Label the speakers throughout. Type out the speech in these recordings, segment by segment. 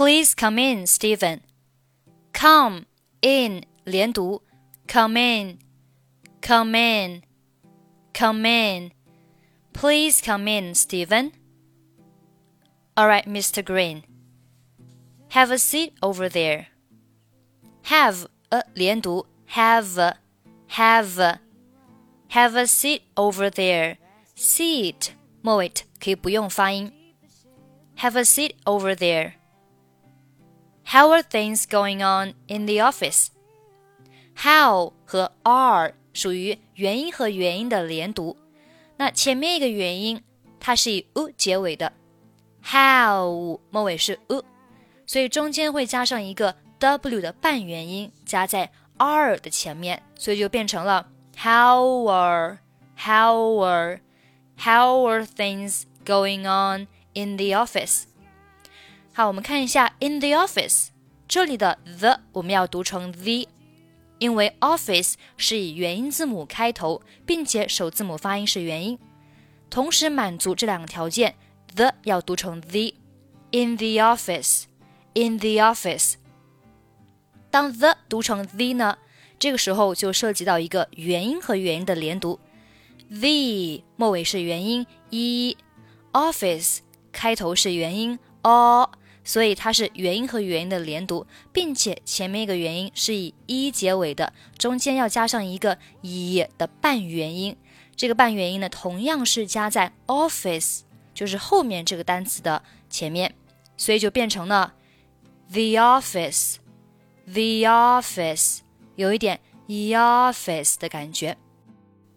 Speaker 1: Please come in, Steven. Come in 连读，come in, come in, come in. Please come in, Steven. All right, Mr. Green. Have a seat over there. Have a 连读，have, have, have a seat over there. Seat 末尾可以不用发音。Have a seat over there. How are things going on in the office? How 和 are 属于元音和元音的连读。那前面一个元音它是以 u 结尾的，how 末尾是 u，所以中间会加上一个 w 的半元音，加在 are 的前面，所以就变成了 how are how are how are things going on in the office？ 好，我们看一下 in the office 这里的 the 我们要读成 the，因为 office 是以元音字母开头，并且首字母发音是元音，同时满足这两个条件，the 要读成 the。in the office，in the office。当 the 读成 the 呢，这个时候就涉及到一个元音和元音的连读，the 末尾是元音 e，office 开头是元音 o，所以它是元音和元音的连读，并且前面一个元音是以 e 结尾的，中间要加上一个 e 的半元音，这个半元音呢同样是加在 office，就是后面这个单词的前面，所以就变成了 the office，the office，有一点 office 的感觉。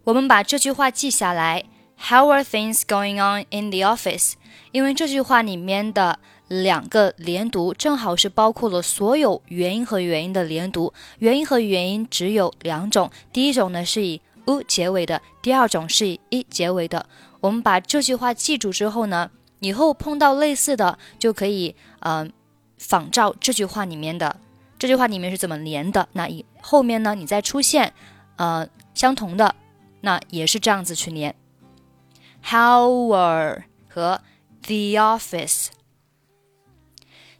Speaker 1: 我们把这句话记下来，How are things going on in the office？因为这句话里面的两个连读正好是包括了所有元音和元音的连读。元音和元音只有两种，第一种呢是以 u 结尾的，第二种是以 i 结尾的。我们把这句话记住之后呢，以后碰到类似的就可以嗯仿照这句话里面的。这句话里面是怎么连的？那以后面呢，你再出现呃相同的。那也是这样子去连，How 和 the office。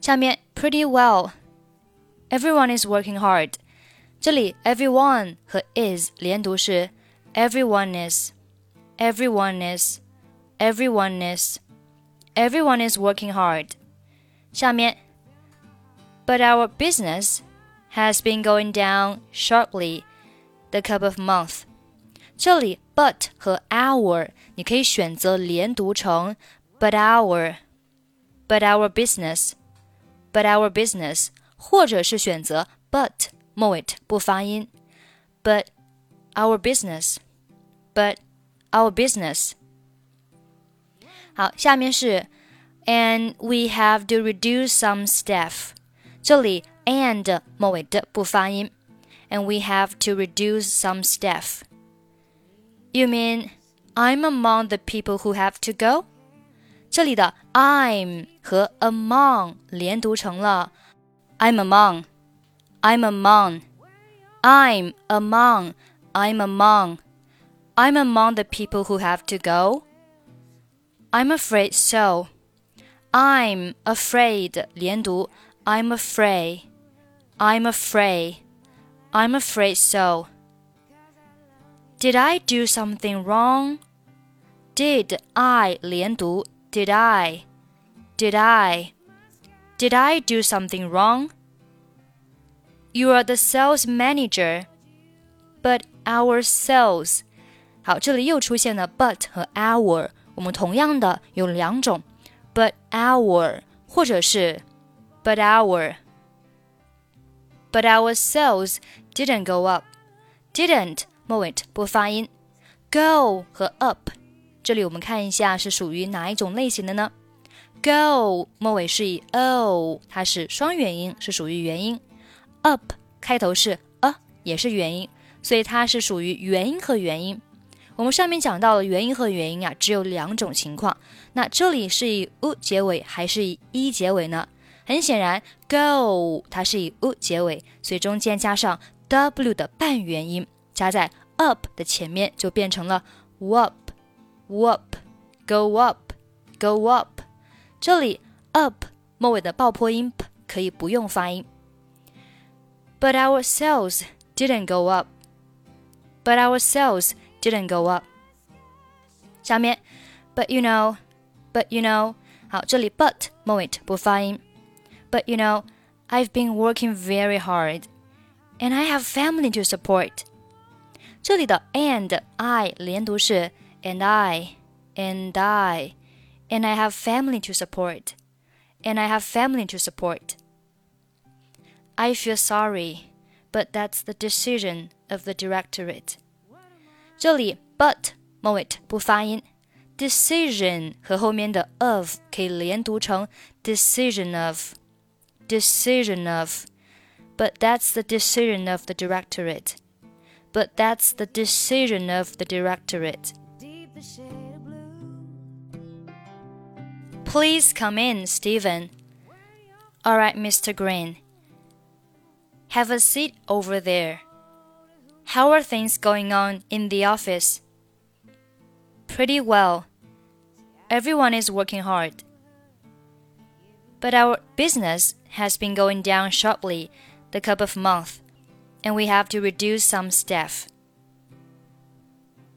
Speaker 1: 下面 pretty well，everyone is working hard。这里 everyone 和 is 连读是 everyone is，everyone is，everyone is，everyone is working hard。下面 but our business has been going down sharply the couple of months。这里 but 和 our 你可以选择连读成 but our，but our business，but our business，或者是选择 but 末尾不发音，but our business，but our business。好，下面是 and we have to reduce some staff。这里 and 末尾的不发音，and we have to reduce some staff。you mean I'm among the people who have to go？ 这里的 I'm 和 among 连读成了 I'm among, I'm among, I'm among, I'm among, I'm among the people who have to go. I'm afraid so. I'm afraid 连读 I'm afraid, I'm afraid, I'm afraid so. Did I do something wrong? Did I 连读 Did I? Did I? Did I do something wrong? You are the sales manager, but our sales 好，这里又出现了 but 和 our，我们同样的有两种，but our 或者是 but our。But our sales didn't go up. Didn't 末尾不发音，go 和 up， 这里我们看一下是属于哪一种类型的呢？go 末尾是以 o，它是双元音，是属于元音；up 开头是 a，也是元音，所以它是属于元音和元音。我们上面讲到了元音和元音啊，只有两种情况。那这里是以 u 结尾还是以 e 结尾呢？很显然，go 它是以 u 结尾，所以中间加上 w 的半元音。加在 up 的前面就变成了 up whoop，whoop，go up，go up。这里 up 末尾的爆破音 p 可以不用发音。But our sales didn't go up. But our sales didn't go up. 下面，But you know, but you know，好，这里 but 末尾不发音。But you know, I've been working very hard, and I have family to support. 这里的 and I 连读是 and I and I and I have family to support and I have family to support. I feel sorry, but that's the decision of the directorate. 这里 but 末尾不发音，decision 和后面的 of 可以连读成 decision of decision of, but that's the decision of the directorate but that's the decision of the directorate. Please come in, Steven. All right, Mr. Green. Have a seat over there. How are things going on in the office? Pretty well. Everyone is working hard. But our business has been going down sharply the couple of months and we have to reduce some staff.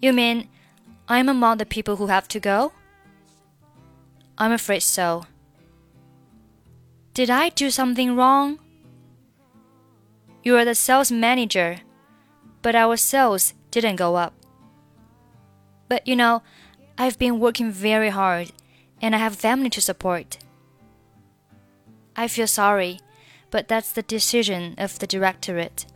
Speaker 1: You mean I'm among the people who have to go? I'm afraid so. Did I do something wrong? You are the sales manager, but our sales didn't go up. But you know, I've been working very hard and I have family to support. I feel sorry, but that's the decision of the directorate.